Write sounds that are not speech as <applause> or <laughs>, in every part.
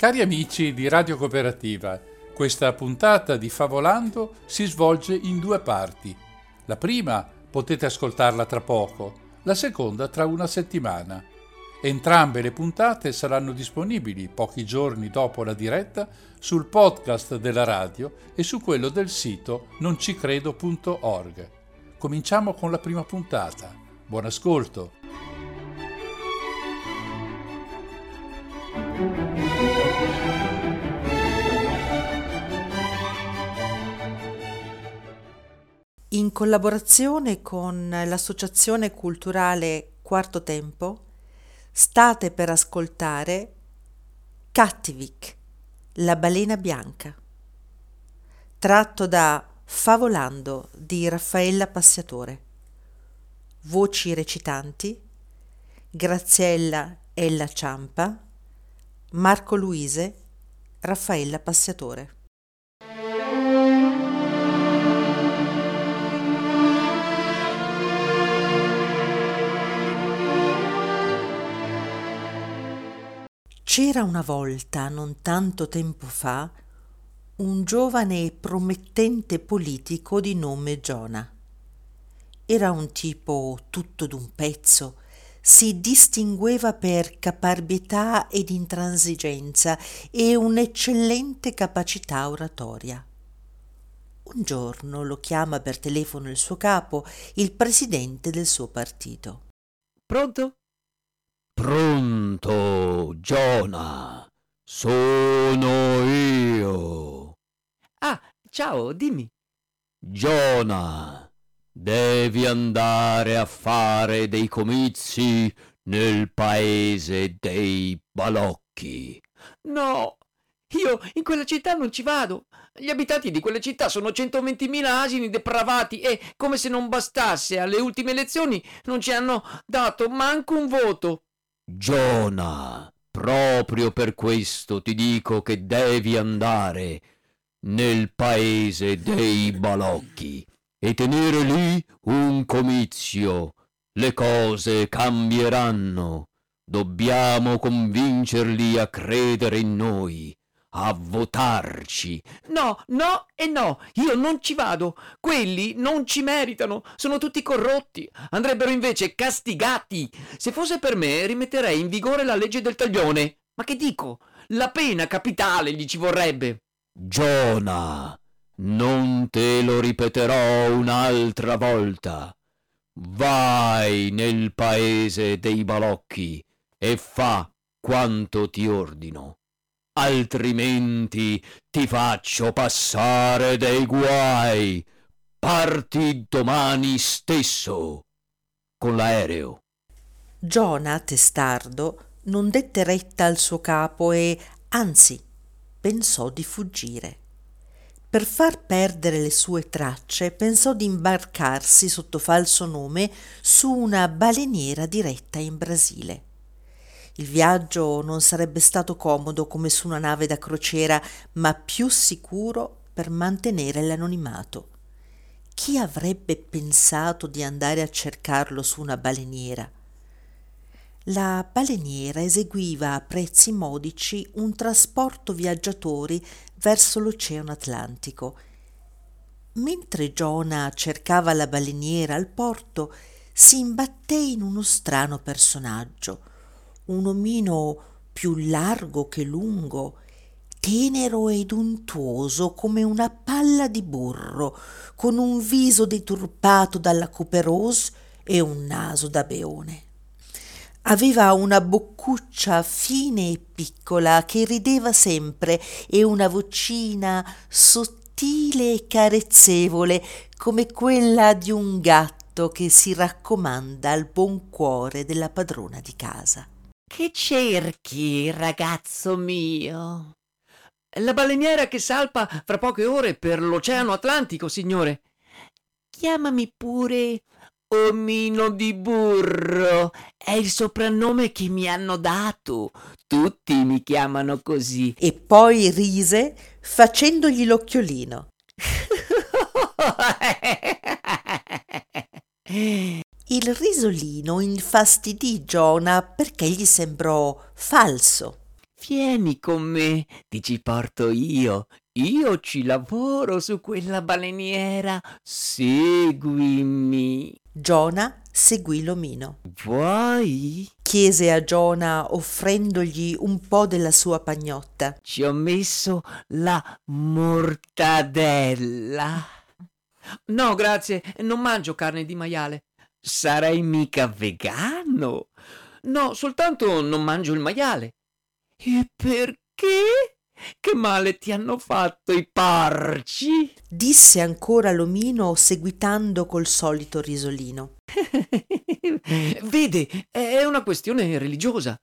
Cari amici di Radio Cooperativa, questa puntata di Favolando si svolge in due parti. La prima potete ascoltarla tra poco, la seconda tra una settimana. Entrambe le puntate saranno disponibili pochi giorni dopo la diretta sul podcast della radio e su quello del sito noncicredo.org. Cominciamo con la prima puntata. Buon ascolto! In collaborazione con l'associazione culturale Quarto Tempo, state per ascoltare Cattivic, la balena bianca, tratto da Favolando di Raffaella Passiatore. Voci recitanti Graziella Ella Ciampa, Marco Luise, Raffaella Passiatore. C'era una volta, non tanto tempo fa, un giovane e promettente politico di nome Giona. Era un tipo tutto d'un pezzo, si distingueva per caparbietà ed intransigenza e un'eccellente capacità oratoria. Un giorno lo chiama per telefono il suo capo, il presidente del suo partito. Pronto? Pronto, Giona. Sono io. Ah, ciao, dimmi. Giona, devi andare a fare dei comizi nel paese dei balocchi. No, io in quella città non ci vado. Gli abitanti di quella città sono 120.000 asini depravati e, come se non bastasse, alle ultime elezioni non ci hanno dato manco un voto. Giona, proprio per questo ti dico che devi andare nel paese dei balocchi e tenere lì un comizio. Le cose cambieranno. Dobbiamo convincerli a credere in noi a votarci. No, no e no, io non ci vado. Quelli non ci meritano, sono tutti corrotti. Andrebbero invece castigati. Se fosse per me, rimetterei in vigore la legge del taglione. Ma che dico? La pena capitale gli ci vorrebbe. Giona, non te lo ripeterò un'altra volta. Vai nel paese dei balocchi e fa quanto ti ordino altrimenti ti faccio passare dei guai. Parti domani stesso con l'aereo. Giona, testardo, non dette retta al suo capo e, anzi, pensò di fuggire. Per far perdere le sue tracce, pensò di imbarcarsi sotto falso nome su una baleniera diretta in Brasile. Il viaggio non sarebbe stato comodo come su una nave da crociera, ma più sicuro per mantenere l'anonimato. Chi avrebbe pensato di andare a cercarlo su una baleniera? La baleniera eseguiva a prezzi modici un trasporto viaggiatori verso l'Oceano Atlantico. Mentre Giona cercava la baleniera al porto, si imbatté in uno strano personaggio, un omino più largo che lungo, tenero ed untuoso come una palla di burro, con un viso deturpato dalla couperose e un naso da beone. Aveva una boccuccia fine e piccola che rideva sempre e una vocina sottile e carezzevole come quella di un gatto che si raccomanda al buon cuore della padrona di casa. Che cerchi, ragazzo mio? La baleniera che salpa fra poche ore per l'Oceano Atlantico, signore. Chiamami pure Omino di burro. È il soprannome che mi hanno dato. Tutti mi chiamano così. E poi rise facendogli l'occhiolino. <laughs> Il risolino infastidì Giona perché gli sembrò falso. Vieni con me, ti ci porto io. Io ci lavoro su quella baleniera. Seguimi. Giona seguì l'omino. Vuoi? Chiese a Giona offrendogli un po' della sua pagnotta. Ci ho messo la mortadella. No, grazie, non mangio carne di maiale. Sarai mica vegano? No, soltanto non mangio il maiale. E perché? Che male ti hanno fatto i porci? Disse ancora l'omino seguitando col solito risolino. <laughs> Vede, è una questione religiosa.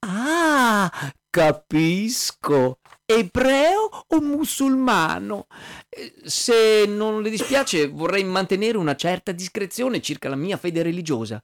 Ah, capisco. Ebreo o musulmano? Eh, Se non le dispiace, vorrei mantenere una certa discrezione circa la mia fede religiosa.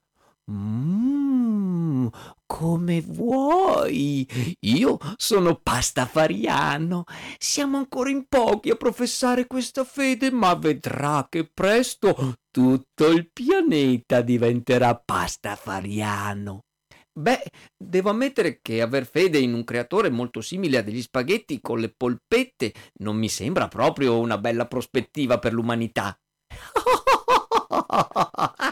Mmm, come vuoi. Io sono pastafariano. Siamo ancora in pochi a professare questa fede, ma vedrà che presto tutto il pianeta diventerà pastafariano. Beh, devo ammettere che aver fede in un creatore molto simile a degli spaghetti con le polpette non mi sembra proprio una bella prospettiva per l'umanità. <laughs>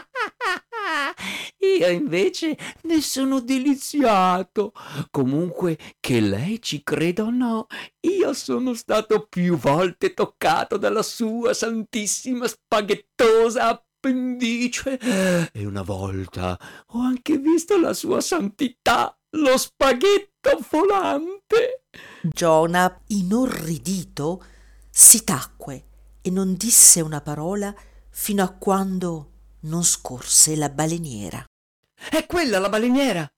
Io invece ne sono deliziato. Comunque, che lei ci creda o no, io sono stato più volte toccato dalla sua santissima spaghettosa appendice e una volta ho anche visto la sua santità, lo spaghetto volante. Giona, inorridito, si tacque e non disse una parola fino a quando non scorse la baleniera. È quella la baleniera?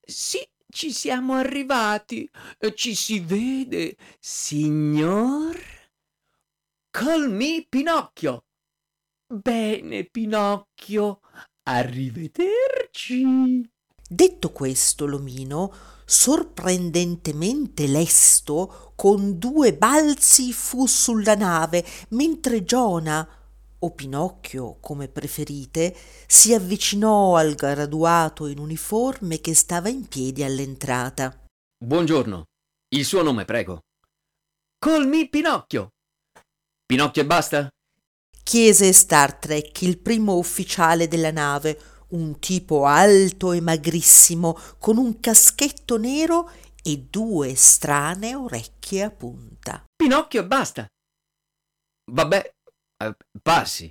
Sì, ci siamo arrivati. Ci si vede, signor? Call me Pinocchio. Bene, Pinocchio. Arrivederci. Detto questo, l'omino, sorprendentemente lesto, con due balzi fu sulla nave, mentre Giona, o Pinocchio, come preferite, si avvicinò al graduato in uniforme che stava in piedi all'entrata. Buongiorno. Il suo nome, prego. Call me Pinocchio. Pinocchio e basta? Chiese Star Trek, il primo ufficiale della nave, un tipo alto e magrissimo, con un caschetto nero e due strane orecchie a punta. Pinocchio e basta. Vabbè, eh, passi.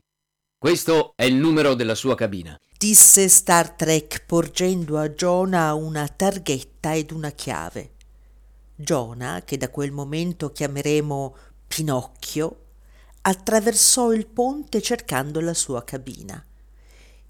Questo è il numero della sua cabina. disse Star Trek porgendo a Giona una targhetta ed una chiave. Giona, che da quel momento chiameremo Pinocchio, attraversò il ponte cercando la sua cabina.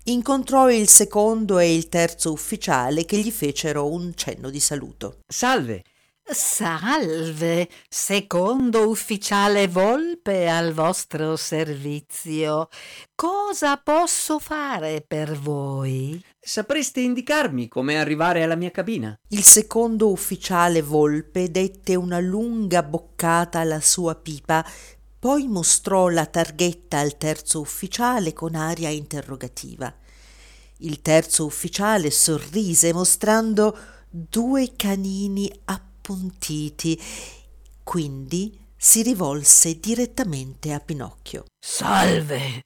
Incontrò il secondo e il terzo ufficiale che gli fecero un cenno di saluto. Salve. Salve, secondo ufficiale Volpe al vostro servizio. Cosa posso fare per voi? Sapreste indicarmi come arrivare alla mia cabina? Il secondo ufficiale Volpe dette una lunga boccata alla sua pipa, poi mostrò la targhetta al terzo ufficiale con aria interrogativa. Il terzo ufficiale sorrise mostrando due canini appuntiti, quindi si rivolse direttamente a Pinocchio. Salve,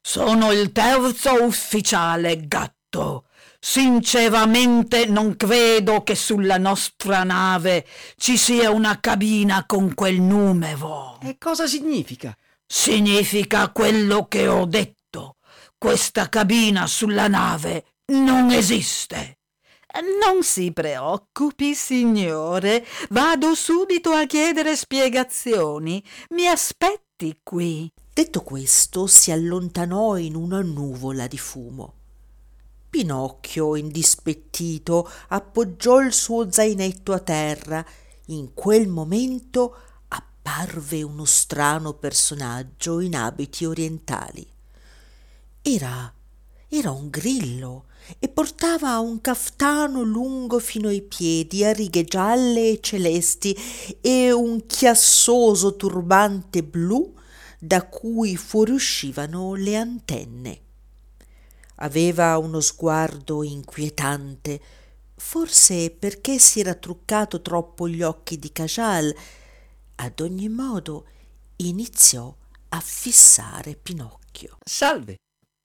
sono il terzo ufficiale gatto. Sinceramente non credo che sulla nostra nave ci sia una cabina con quel numero. E cosa significa? Significa quello che ho detto. Questa cabina sulla nave non esiste. Non si preoccupi, signore. Vado subito a chiedere spiegazioni. Mi aspetti qui. Detto questo, si allontanò in una nuvola di fumo. Pinocchio, indispettito, appoggiò il suo zainetto a terra. In quel momento apparve uno strano personaggio in abiti orientali. Era, era un grillo e portava un caftano lungo fino ai piedi a righe gialle e celesti e un chiassoso turbante blu da cui fuoriuscivano le antenne. Aveva uno sguardo inquietante, forse perché si era truccato troppo gli occhi di Cajal. Ad ogni modo iniziò a fissare Pinocchio. Salve,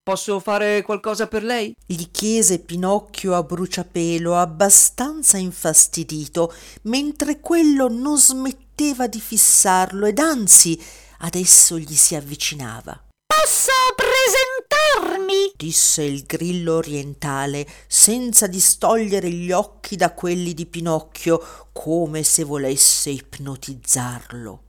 Posso fare qualcosa per lei? gli chiese Pinocchio a bruciapelo, abbastanza infastidito, mentre quello non smetteva di fissarlo ed anzi adesso gli si avvicinava. Posso presentarmi? disse il grillo orientale, senza distogliere gli occhi da quelli di Pinocchio, come se volesse ipnotizzarlo.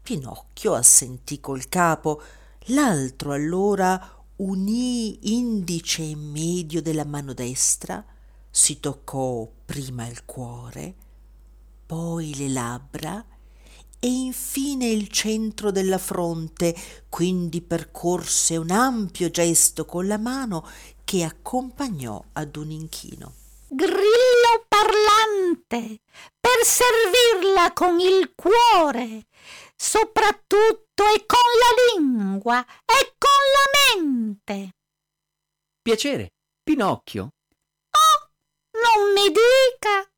Pinocchio assentì col capo. L'altro allora unì indice e medio della mano destra, si toccò prima il cuore, poi le labbra e infine il centro della fronte, quindi percorse un ampio gesto con la mano che accompagnò ad un inchino. Grillo parlante, per servirla con il cuore, soprattutto e con la lingua e con la mente. Piacere, Pinocchio. Oh, non mi dica!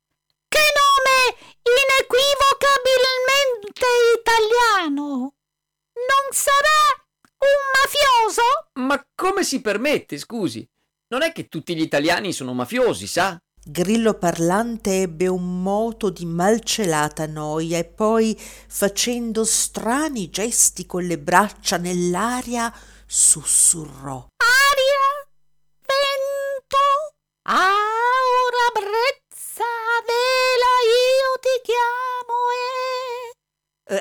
Che nome inequivocabilmente italiano! Non sarà un mafioso? Ma come si permette, scusi? Non è che tutti gli italiani sono mafiosi, sa? Grillo parlante ebbe un moto di malcelata noia e poi, facendo strani gesti con le braccia nell'aria, sussurrò. Aria, vento, aura, brezza, vela, io ti chiamo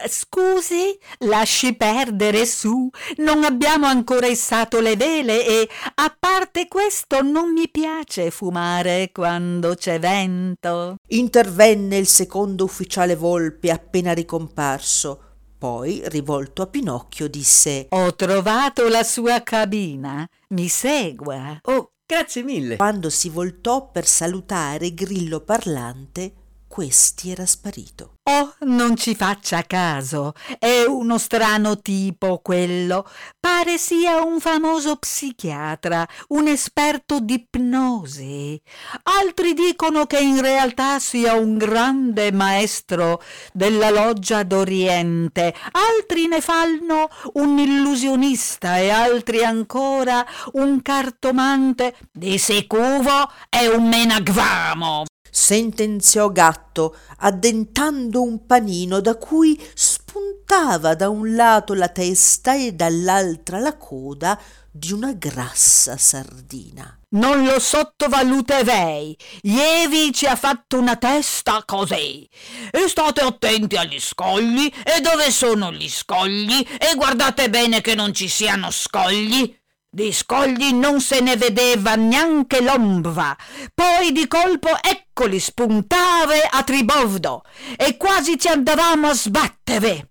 scusi, lasci perdere su, non abbiamo ancora issato le vele e, a parte questo, non mi piace fumare quando c'è vento. Intervenne il secondo ufficiale Volpe appena ricomparso. Poi, rivolto a Pinocchio, disse Ho trovato la sua cabina, mi segua. Oh, grazie mille. Quando si voltò per salutare Grillo parlante, questi era sparito. Oh, non ci faccia caso, è uno strano tipo quello. Pare sia un famoso psichiatra, un esperto d'ipnosi. Altri dicono che in realtà sia un grande maestro della loggia d'Oriente, altri ne fanno un illusionista e altri ancora un cartomante. Di sicuro è un menagvamo sentenziò Gatto, addentando un panino da cui spuntava da un lato la testa e dall'altra la coda di una grassa sardina. Non lo sottovalutevei. Ievi ci ha fatto una testa così. E state attenti agli scogli. E dove sono gli scogli? E guardate bene che non ci siano scogli. Di scogli non se ne vedeva neanche l'ombra. Poi di colpo eccoli spuntare a tribovdo e quasi ci andavamo a sbattere.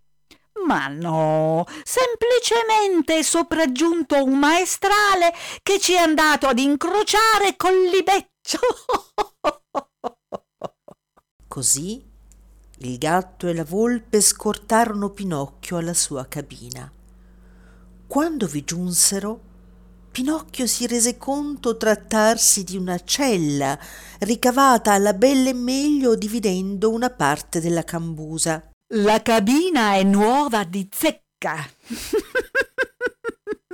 Ma no, semplicemente è sopraggiunto un maestrale che ci è andato ad incrociare col libeccio. <laughs> Così il gatto e la volpe scortarono Pinocchio alla sua cabina. Quando vi giunsero, Pinocchio si rese conto trattarsi di una cella ricavata alla belle meglio dividendo una parte della cambusa. La cabina è nuova di zecca. <laughs>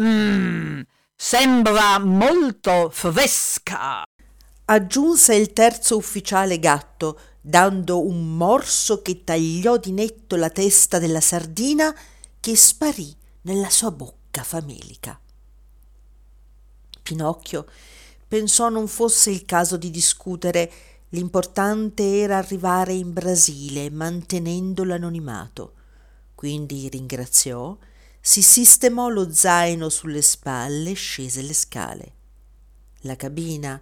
mm, sembra molto fresca. Aggiunse il terzo ufficiale gatto, dando un morso che tagliò di netto la testa della sardina che sparì nella sua bocca famelica. Pinocchio pensò non fosse il caso di discutere, l'importante era arrivare in Brasile mantenendo l'anonimato. Quindi ringraziò, si sistemò lo zaino sulle spalle e scese le scale. La cabina,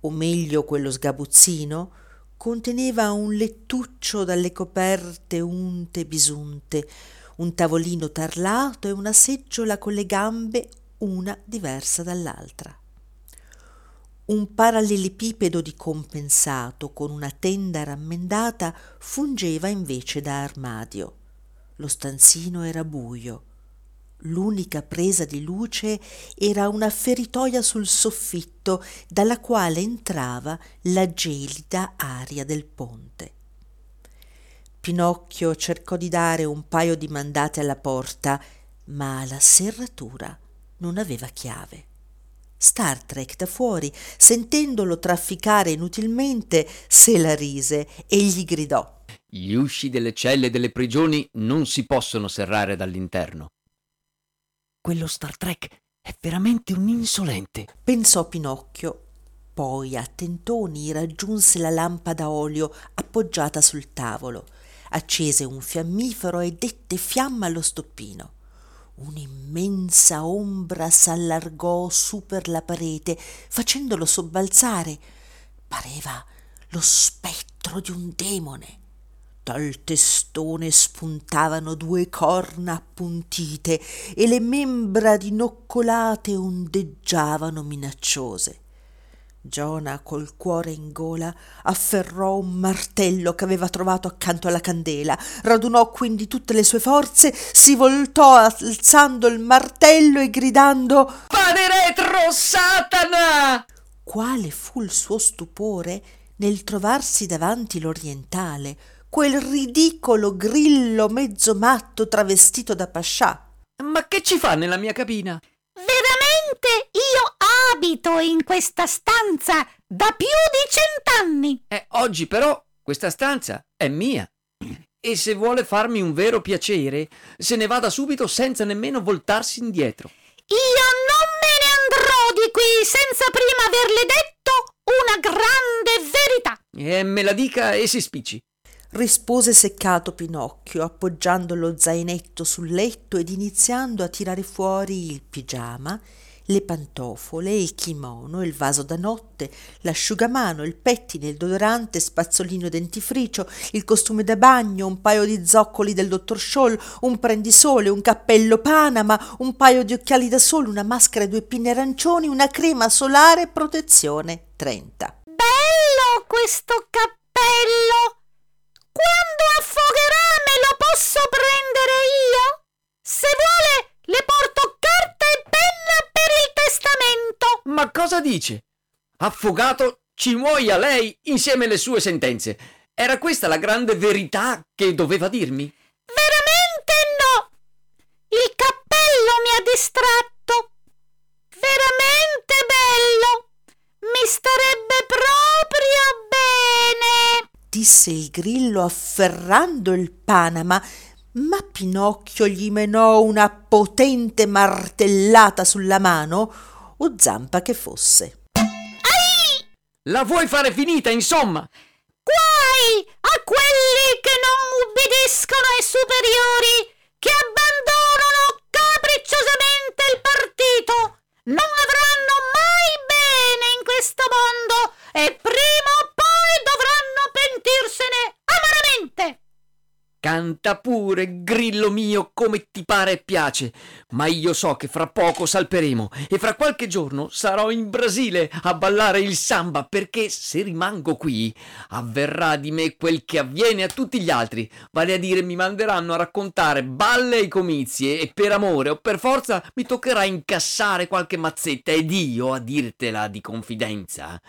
o meglio quello sgabuzzino, conteneva un lettuccio dalle coperte unte bisunte, un tavolino tarlato e una seggiola con le gambe una diversa dall'altra. Un parallelepipedo di compensato con una tenda rammendata fungeva invece da armadio. Lo stanzino era buio L'unica presa di luce era una feritoia sul soffitto dalla quale entrava la gelida aria del ponte. Pinocchio cercò di dare un paio di mandate alla porta, ma la serratura non aveva chiave. Star Trek da fuori, sentendolo trafficare inutilmente, se la rise e gli gridò Gli usci delle celle e delle prigioni non si possono serrare dall'interno. Quello Star Trek è veramente un insolente, pensò Pinocchio. Poi a tentoni raggiunse la lampada a olio appoggiata sul tavolo, accese un fiammifero e dette fiamma allo stoppino. Un'immensa ombra s'allargò su per la parete, facendolo sobbalzare. Pareva lo spettro di un demone. Dal testone spuntavano due corna appuntite e le membra dinoccolate ondeggiavano minacciose. Giona, col cuore in gola, afferrò un martello che aveva trovato accanto alla candela, radunò quindi tutte le sue forze, si voltò alzando il martello e gridando Pane retro, Satana! Quale fu il suo stupore nel trovarsi davanti l'orientale, quel ridicolo grillo mezzo matto travestito da pascià. Ma che ci fa nella mia cabina? Veramente io abito in questa stanza da più di cent'anni. Eh, oggi però questa stanza è mia. E se vuole farmi un vero piacere, se ne vada subito senza nemmeno voltarsi indietro. Io non me ne andrò di qui senza prima averle detto una grande verità. E me la dica e si spicci rispose seccato Pinocchio, appoggiando lo zainetto sul letto ed iniziando a tirare fuori il pigiama, le pantofole, il kimono, il vaso da notte, l'asciugamano, il pettine, il deodorante, spazzolino e dentifricio, il costume da bagno, un paio di zoccoli del dottor Scholl, un prendisole, un cappello Panama, un paio di occhiali da sole, una maschera e due pinne arancioni, una crema solare protezione 30. Bello questo cappello! Quando affogherà me lo posso prendere io? Se vuole le porto testamento. Ma cosa dice? Affogato ci muoia lei insieme alle sue sentenze. Era questa la grande verità che doveva dirmi? Veramente no. Il cappello mi ha distratto. Veramente bello. Mi starebbe proprio bene disse il grillo afferrando il Panama, ma Pinocchio gli menò una potente martellata sulla mano, o zampa che fosse. Ai! La vuoi fare finita, insomma? Guai a quelli che non ubbidiscono ai superiori, che abbandonano capricciosamente il partito. Non avranno mai bene in questo mondo e prima o poi dovranno pentirsene amaramente. Canta pure, grillo mio, come ti pare e piace, ma io so che fra poco salperemo e fra qualche giorno sarò in Brasile a ballare il samba perché se rimango qui avverrà di me quel che avviene a tutti gli altri, vale a dire mi manderanno a raccontare balle ai comizi e per amore o per forza mi toccherà incassare qualche mazzetta. Ed io, a dirtela di confidenza,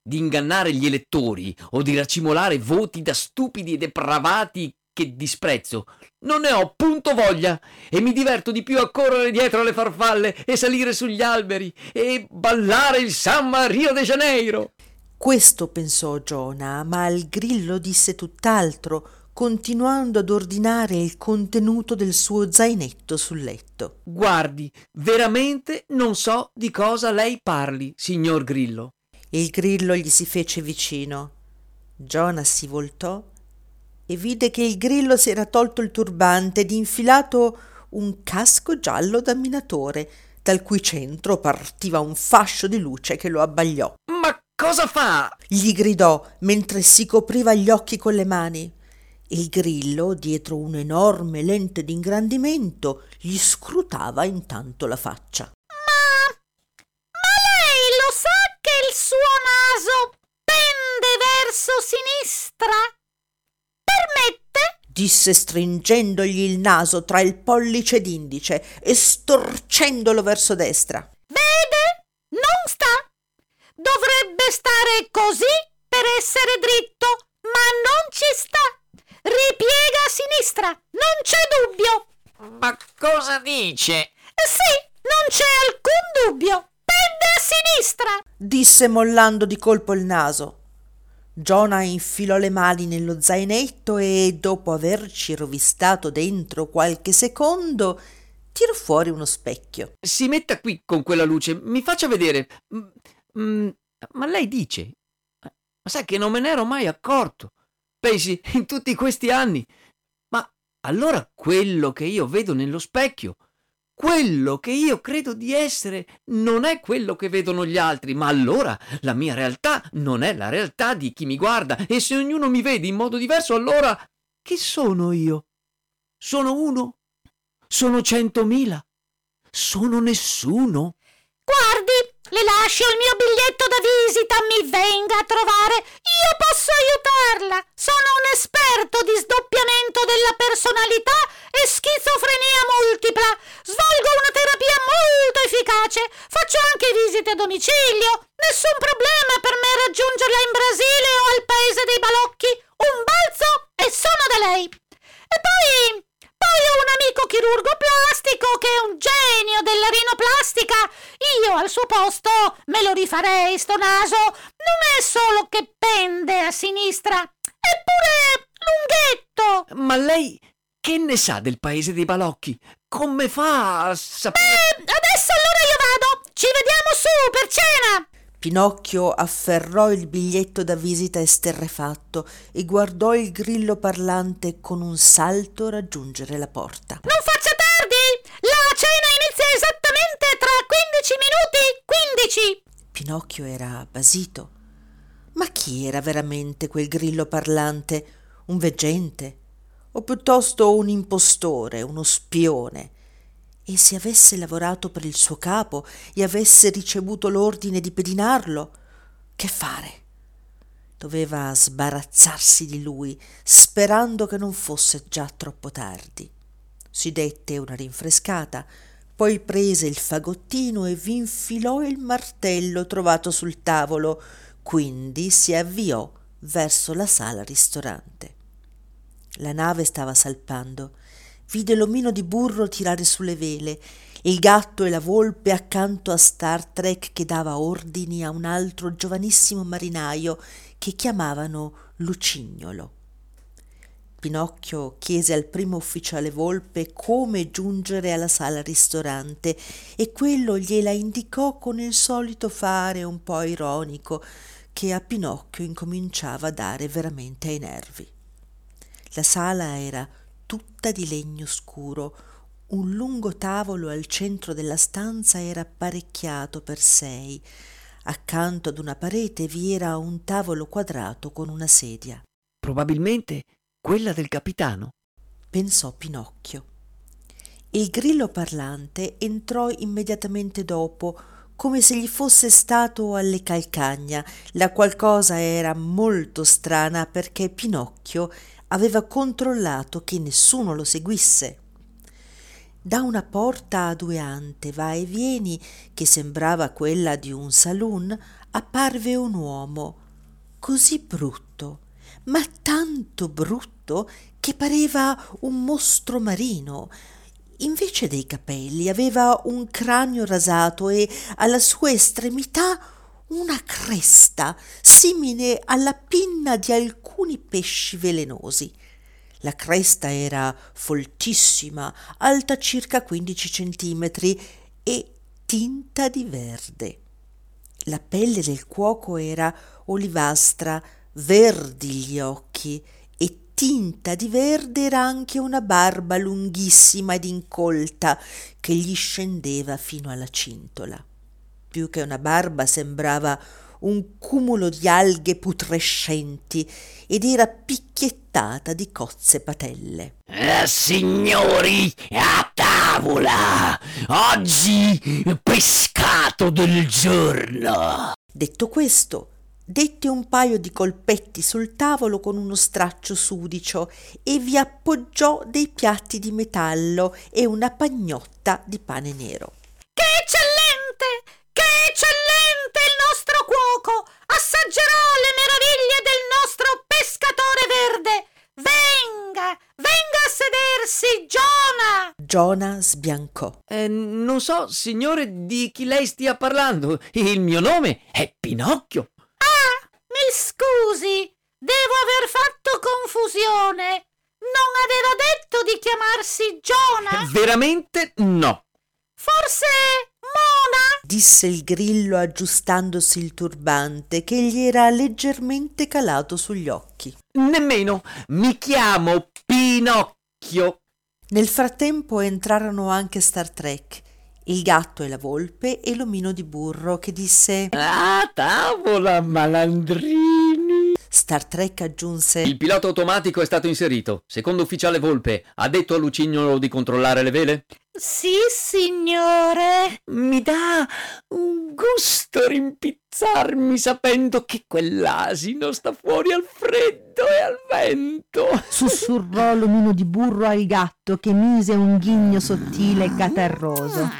di ingannare gli elettori o di racimolare voti da stupidi e depravati che disprezzo. Non ne ho punto voglia e mi diverto di più a correre dietro alle farfalle e salire sugli alberi e ballare il samba a Rio de Janeiro. Questo pensò Giona, ma il grillo disse tutt'altro, continuando ad ordinare il contenuto del suo zainetto sul letto. Guardi, veramente non so di cosa lei parli, signor Grillo. Il grillo gli si fece vicino. Giona si voltò e vide che il grillo si era tolto il turbante ed infilato un casco giallo da minatore, dal cui centro partiva un fascio di luce che lo abbagliò. Ma cosa fa? gli gridò mentre si copriva gli occhi con le mani. Il grillo, dietro un'enorme lente d'ingrandimento, gli scrutava intanto la faccia. Ma. Ma lei lo sa che il suo naso pende verso sinistra? Permette? disse stringendogli il naso tra il pollice ed indice e storcendolo verso destra. Vede? Non sta. Dovrebbe stare così per essere dritto, ma non ci sta. Ripiega a sinistra, non c'è dubbio. Ma cosa dice? Sì, non c'è alcun dubbio. Pende a sinistra. disse mollando di colpo il naso. Giona infilò le mani nello zainetto e, dopo averci rovistato dentro qualche secondo, tirò fuori uno specchio. Si metta qui con quella luce, mi faccia vedere. Mm, mm, ma lei dice? Ma sai che non me ne ero mai accorto. Pensi, in tutti questi anni. Ma allora quello che io vedo nello specchio, quello che io credo di essere, non è quello che vedono gli altri, ma allora la mia realtà non è la realtà di chi mi guarda. E se ognuno mi vede in modo diverso, allora chi sono io? Sono uno? Sono centomila? Sono nessuno? Guardi, le lascio il mio biglietto da visita, mi venga a trovare. Io posso aiutarla. Sono un esperto di sdoppiamento della personalità e schizofrenia multipla. Svolgo una terapia molto efficace. Faccio anche visite a domicilio. Nessun problema per me raggiungerla in Brasile o al paese dei balocchi. Un balzo e sono da lei. E poi poi ho un amico chirurgo plastico che è un genio della rinoplastica. Io al suo posto me lo rifarei sto naso. Non è solo che pende a sinistra, è pure lunghetto. Ma lei che ne sa del paese dei balocchi? Come fa a sapere? Eh, adesso allora io vado. Ci vediamo su per cena. Pinocchio afferrò il biglietto da visita esterrefatto e guardò il grillo parlante con un salto raggiungere la porta. Non faccia tardi. La cena inizia esattamente tra 15 minuti. 15. Pinocchio era basito. Ma chi era veramente quel grillo parlante? Un veggente? O piuttosto un impostore, uno spione? E se avesse lavorato per il suo capo e avesse ricevuto l'ordine di pedinarlo, che fare? Doveva sbarazzarsi di lui, sperando che non fosse già troppo tardi. Si dette una rinfrescata, poi prese il fagottino e vi infilò il martello trovato sul tavolo, quindi si avviò verso la sala ristorante. La nave stava salpando vide l'omino di burro tirare sulle vele, il gatto e la volpe accanto a Star Trek che dava ordini a un altro giovanissimo marinaio che chiamavano Lucignolo. Pinocchio chiese al primo ufficiale volpe come giungere alla sala ristorante e quello gliela indicò con il solito fare un po' ironico che a Pinocchio incominciava a dare veramente ai nervi. La sala era tutta di legno scuro. Un lungo tavolo al centro della stanza era apparecchiato per sei. Accanto ad una parete vi era un tavolo quadrato con una sedia. Probabilmente quella del capitano, pensò Pinocchio. Il grillo parlante entrò immediatamente dopo, come se gli fosse stato alle calcagna. La qualcosa era molto strana perché Pinocchio aveva controllato che nessuno lo seguisse. Da una porta a due ante va e vieni, che sembrava quella di un saloon, apparve un uomo, così brutto, ma tanto brutto che pareva un mostro marino. Invece dei capelli aveva un cranio rasato e alla sua estremità una cresta simile alla pinna di alcuni pesci velenosi. La cresta era foltissima, alta circa 15 centimetri e tinta di verde. La pelle del cuoco era olivastra, verdi gli occhi e tinta di verde era anche una barba lunghissima ed incolta che gli scendeva fino alla cintola. Più che una barba sembrava un cumulo di alghe putrescenti ed era picchiettata di cozze patelle. Eh, signori, a tavola! Oggi pescato del giorno! Detto questo, dette un paio di colpetti sul tavolo con uno straccio sudicio e vi appoggiò dei piatti di metallo e una pagnotta di pane nero. Che eccellente! Eccellente il nostro cuoco! Assaggerò le meraviglie del nostro pescatore verde! Venga, venga a sedersi, Giona! Giona sbiancò. Eh, non so, signore, di chi lei stia parlando. Il mio nome è Pinocchio. Mi scusi, devo aver fatto confusione. Non aveva detto di chiamarsi Giona? Veramente no. Forse Mona? disse il grillo aggiustandosi il turbante che gli era leggermente calato sugli occhi. Nemmeno. Mi chiamo Pinocchio. Nel frattempo entrarono anche Star Trek, il gatto e la volpe e l'omino di burro che disse A tavola, malandrini. Star Trek aggiunse Il pilota automatico è stato inserito. Secondo ufficiale Volpe, ha detto a Lucignolo di controllare le vele? Sì, signore. Mi dà un gusto rimpizzarmi sapendo che quell'asino sta fuori al freddo e al vento. sussurrò l'omino di burro al gatto che mise un ghigno sottile e catarroso.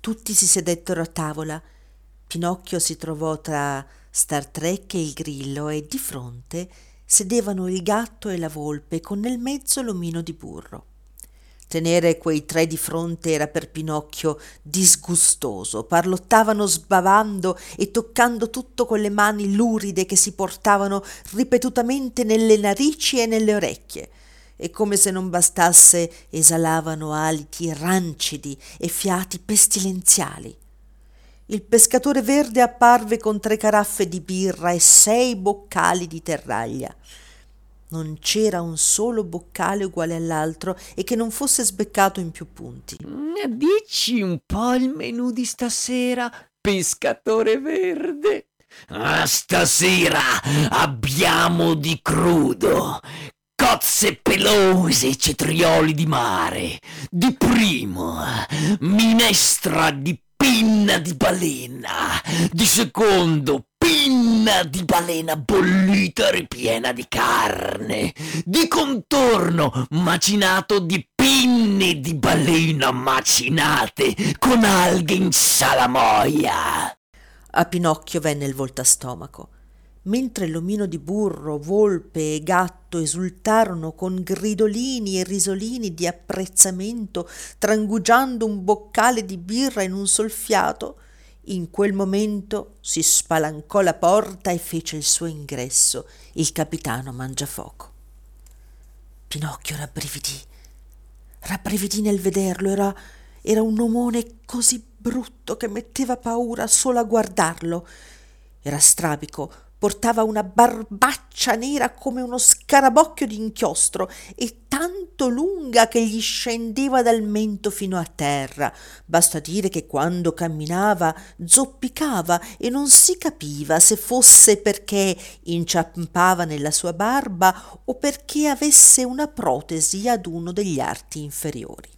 Tutti si sedettero a tavola. Pinocchio si trovò tra Star Trek e il grillo e di fronte sedevano il gatto e la volpe con nel mezzo l'omino di burro. Tenere quei tre di fronte era per Pinocchio disgustoso. Parlottavano sbavando e toccando tutto con le mani luride che si portavano ripetutamente nelle narici e nelle orecchie. E come se non bastasse, esalavano aliti rancidi e fiati pestilenziali. Il pescatore verde apparve con tre caraffe di birra e sei boccali di terraglia. Non c'era un solo boccale uguale all'altro e che non fosse sbeccato in più punti. Dici un po' il menù di stasera, pescatore verde. Ah, Stasera abbiamo di crudo cozze pelose e cetrioli di mare. Di primo, minestra di pinna di balena. Di secondo, pinna di balena bollita ripiena di carne. Di contorno, macinato di pinne di balena macinate con alghe in salamoia. A Pinocchio venne il voltastomaco. Mentre l'omino di burro, volpe e gatto esultarono con gridolini e risolini di apprezzamento, trangugiando un boccale di birra in un sol fiato, in quel momento si spalancò la porta e fece il suo ingresso il capitano Mangiafoco. Pinocchio rabbrividì, rabbrividì nel vederlo, era, era un omone così brutto che metteva paura solo a guardarlo. Era strabico, portava una barbaccia nera come uno scarabocchio d'inchiostro e tanto lunga che gli scendeva dal mento fino a terra. Basta dire che quando camminava zoppicava e non si capiva se fosse perché inciampava nella sua barba o perché avesse una protesi ad uno degli arti inferiori.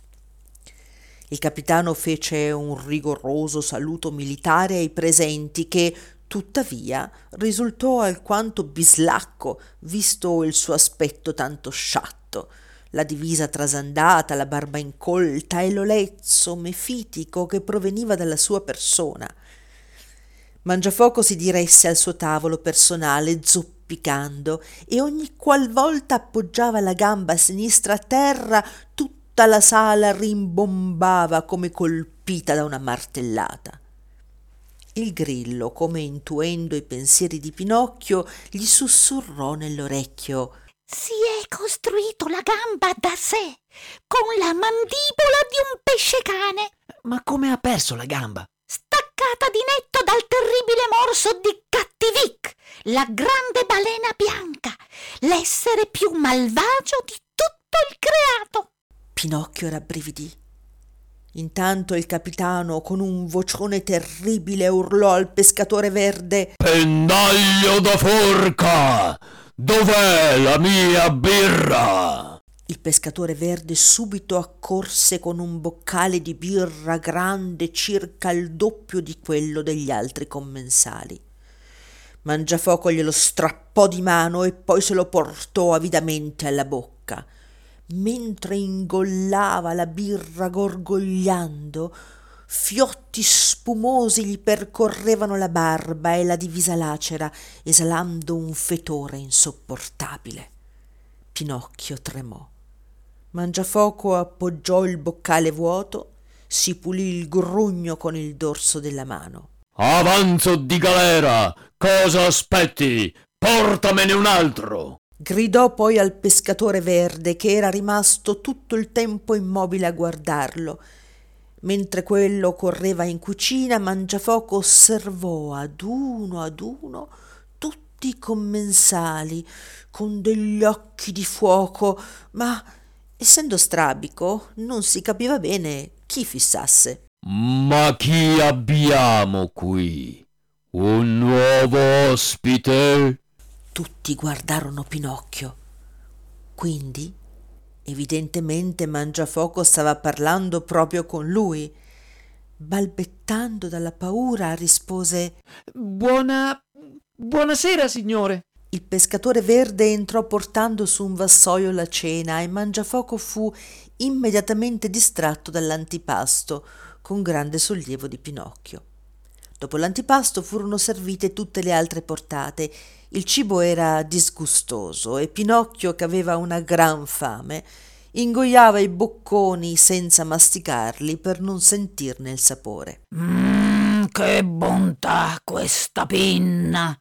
Il capitano fece un rigoroso saluto militare ai presenti che tuttavia risultò alquanto bislacco visto il suo aspetto tanto sciatto. La divisa trasandata la barba incolta e l'olezzo mefitico che proveniva dalla sua persona. Mangiafoco si diresse al suo tavolo personale zoppicando e ogni qualvolta appoggiava la gamba sinistra a terra tutta la sala rimbombava come colpita da una martellata il grillo, come intuendo i pensieri di Pinocchio, gli sussurrò nell'orecchio Si è costruito la gamba da sé, con la mandibola di un pesce cane, Ma come ha perso la gamba? staccata di netto dal terribile morso di Cattivic, la grande balena bianca, l'essere più malvagio di tutto il creato. Pinocchio rabbrividì. Intanto il capitano, con un vocione terribile, urlò al pescatore verde Pendaglio da forca! Dov'è la mia birra? Il pescatore verde subito accorse con un boccale di birra grande circa il doppio di quello degli altri commensali. Mangiafoco glielo strappò di mano e poi se lo portò avidamente alla bocca. Mentre ingollava la birra gorgogliando, fiotti spumosi gli percorrevano la barba e la divisa lacera, esalando un fetore insopportabile. Pinocchio tremò. Mangiafoco appoggiò il boccale vuoto, si pulì il grugno con il dorso della mano. Avanzo di galera! Cosa aspetti? Portamene un altro! Gridò poi al pescatore verde che era rimasto tutto il tempo immobile a guardarlo. Mentre quello correva in cucina, Mangiafoco osservò ad uno ad uno tutti i commensali con degli occhi di fuoco, ma essendo strabico non si capiva bene chi fissasse. Ma chi abbiamo qui? Un nuovo ospite? Tutti guardarono Pinocchio. Quindi, evidentemente, Mangiafoco stava parlando proprio con lui. Balbettando dalla paura, rispose Buona. buonasera, signore. Il pescatore verde entrò portando su un vassoio la cena e Mangiafoco fu immediatamente distratto dall'antipasto, con grande sollievo di Pinocchio. Dopo l'antipasto furono servite tutte le altre portate. Il cibo era disgustoso e Pinocchio, che aveva una gran fame, ingoiava i bocconi senza masticarli per non sentirne il sapore. Mmm, che bontà questa pinna!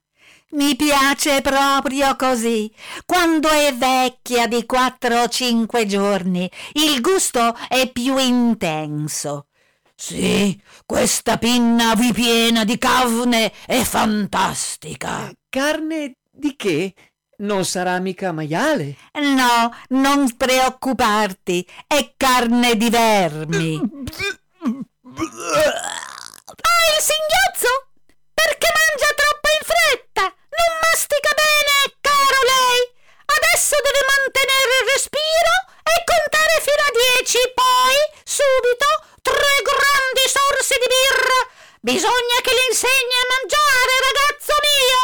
Mi piace proprio così. Quando è vecchia di quattro o cinque giorni, il gusto è più intenso. Sì, questa pinna vi piena di carne è fantastica. Carne di che? Non sarà mica maiale? No, non preoccuparti, è carne di vermi. Ah, il singhiozzo! Perché mangia troppo in fretta? Non mastica bene, caro lei! Adesso deve mantenere il respiro e contare fino a dieci, poi, subito, tre grandi sorsi di birra. Bisogna che le insegni a mangiare, ragazzo mio!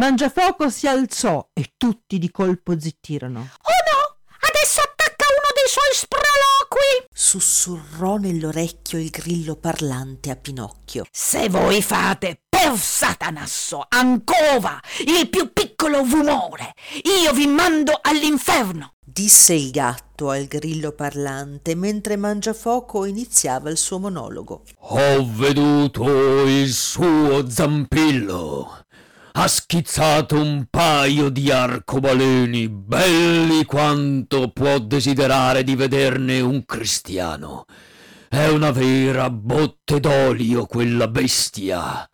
Mangiafoco si alzò e tutti di colpo zittirono. Oh no! Adesso attacca uno dei suoi sproloqui! Sussurrò nell'orecchio il grillo parlante a Pinocchio. Se voi fate per Satanasso ancora il più piccolo rumore, io vi mando all'inferno. Disse il gatto al grillo parlante mentre Mangiafoco iniziava il suo monologo. Ho veduto il suo zampillo. Ha schizzato un paio di arcobaleni belli quanto può desiderare di vederne un cristiano. È una vera botte d'olio quella bestia.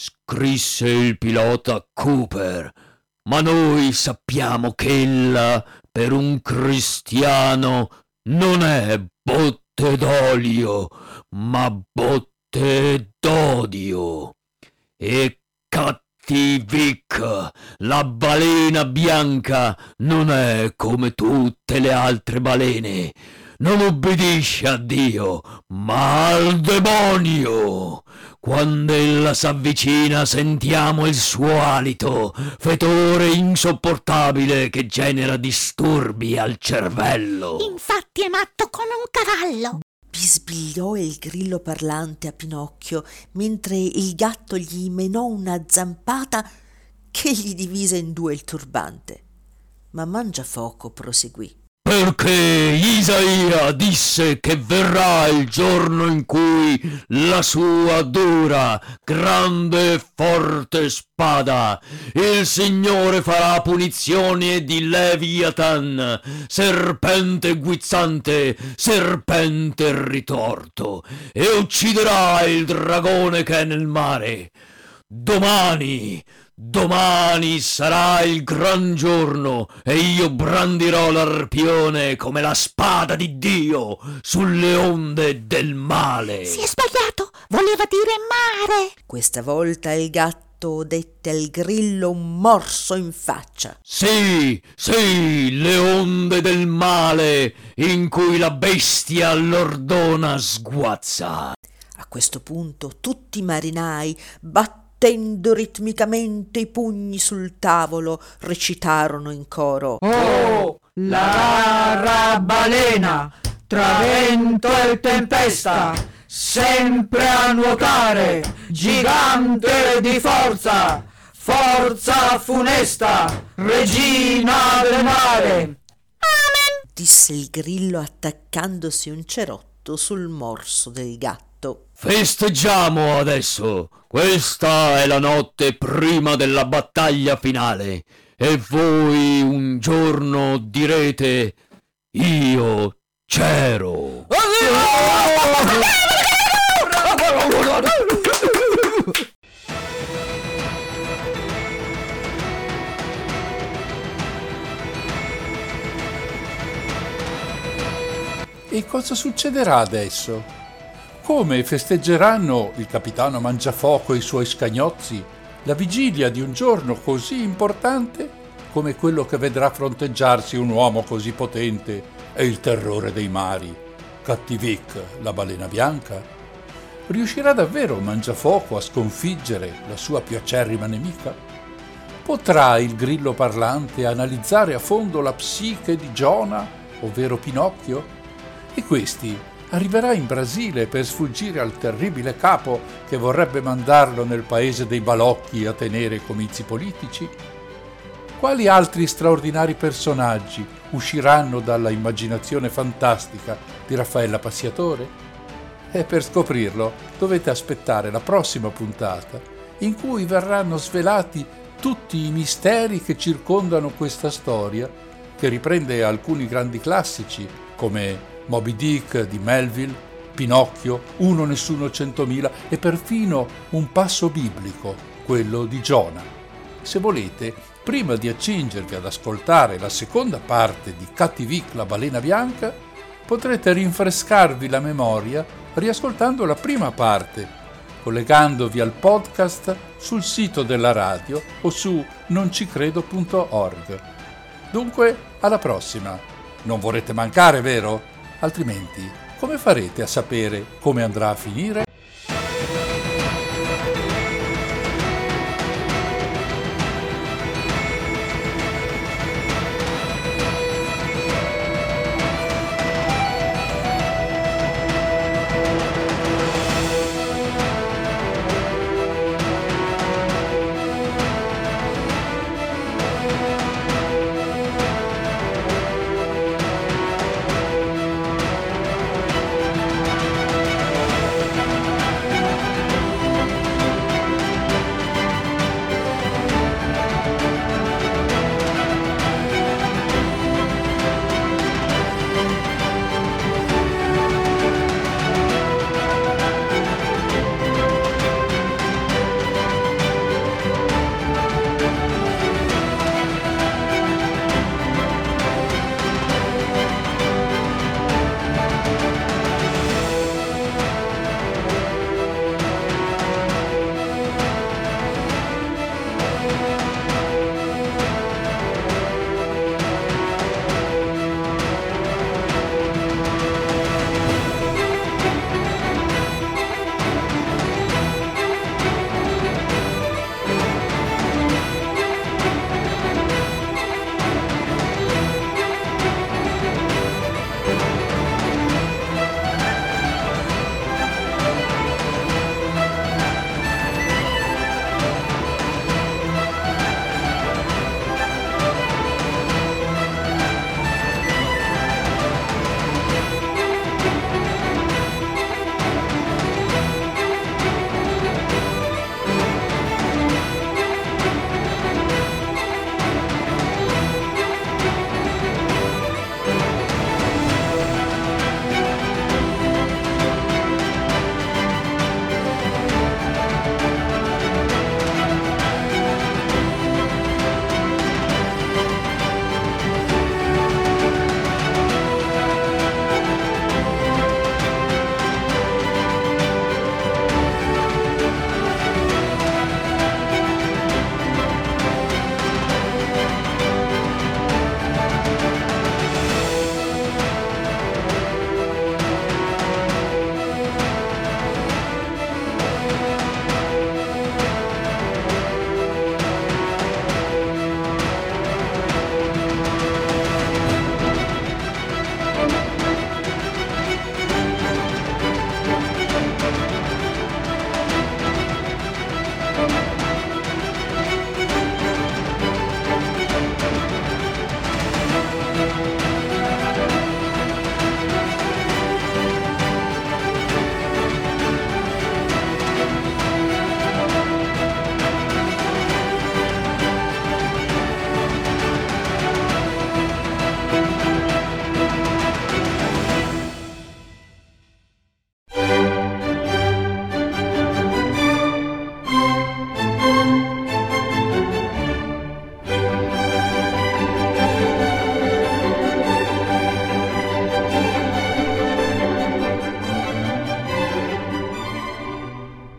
Scrisse il pilota Cooper, ma noi sappiamo che ella per un cristiano non è botte d'olio, ma botte d'odio. E cattivo Vic, la balena bianca non è come tutte le altre balene. Non obbedisce a Dio, ma al demonio. Quando ella s'avvicina sentiamo il suo alito, fetore insopportabile che genera disturbi al cervello. Infatti è matto come un cavallo. Bisbigliò il grillo parlante a Pinocchio mentre il gatto gli menò una zampata che gli divise in due il turbante. Ma Mangiafoco proseguì. Perché Isaia disse che verrà il giorno in cui la sua dura, grande e forte spada, il Signore farà punizione di Leviathan, serpente guizzante, serpente ritorto, e ucciderà il dragone che è nel mare. domani, domani sarà il gran giorno e io brandirò l'arpione come la spada di Dio sulle onde del male. Si è sbagliato, voleva dire mare. Questa volta il gatto dette al grillo un morso in faccia. Sì, sì, le onde del male in cui la bestia l'ordona sguazza. A questo punto tutti i marinai, battendo ritmicamente i pugni sul tavolo, recitarono in coro. Oh, la rara balena, tra vento e tempesta, sempre a nuotare, gigante di forza, forza funesta, regina del mare. disse il grillo attaccandosi un cerotto sul morso del gatto. Festeggiamo adesso. Questa è la notte prima della battaglia finale. E voi un giorno direte io c'ero. E cosa succederà adesso? Come festeggeranno il capitano Mangiafoco e i suoi scagnozzi la vigilia di un giorno così importante come quello che vedrà fronteggiarsi un uomo così potente e il terrore dei mari, Cattivic, la balena bianca? Riuscirà davvero Mangiafoco a sconfiggere la sua più acerrima nemica? Potrà il grillo parlante analizzare a fondo la psiche di Giona, ovvero Pinocchio? E questi arriverà in Brasile per sfuggire al terribile capo che vorrebbe mandarlo nel paese dei balocchi a tenere comizi politici? Quali altri straordinari personaggi usciranno dalla immaginazione fantastica di Raffaella Passiatore? E per scoprirlo dovete aspettare la prossima puntata, in cui verranno svelati tutti i misteri che circondano questa storia, che riprende alcuni grandi classici come Moby Dick di Melville, Pinocchio, Uno Nessuno Centomila e perfino un passo biblico, quello di Giona. Se volete, prima di accingervi ad ascoltare la seconda parte di Cattivic la balena bianca, potrete rinfrescarvi la memoria riascoltando la prima parte, collegandovi al podcast sul sito della radio o su noncicredo.org. Dunque, alla prossima! Non vorrete mancare, vero? Altrimenti, come farete a sapere come andrà a finire?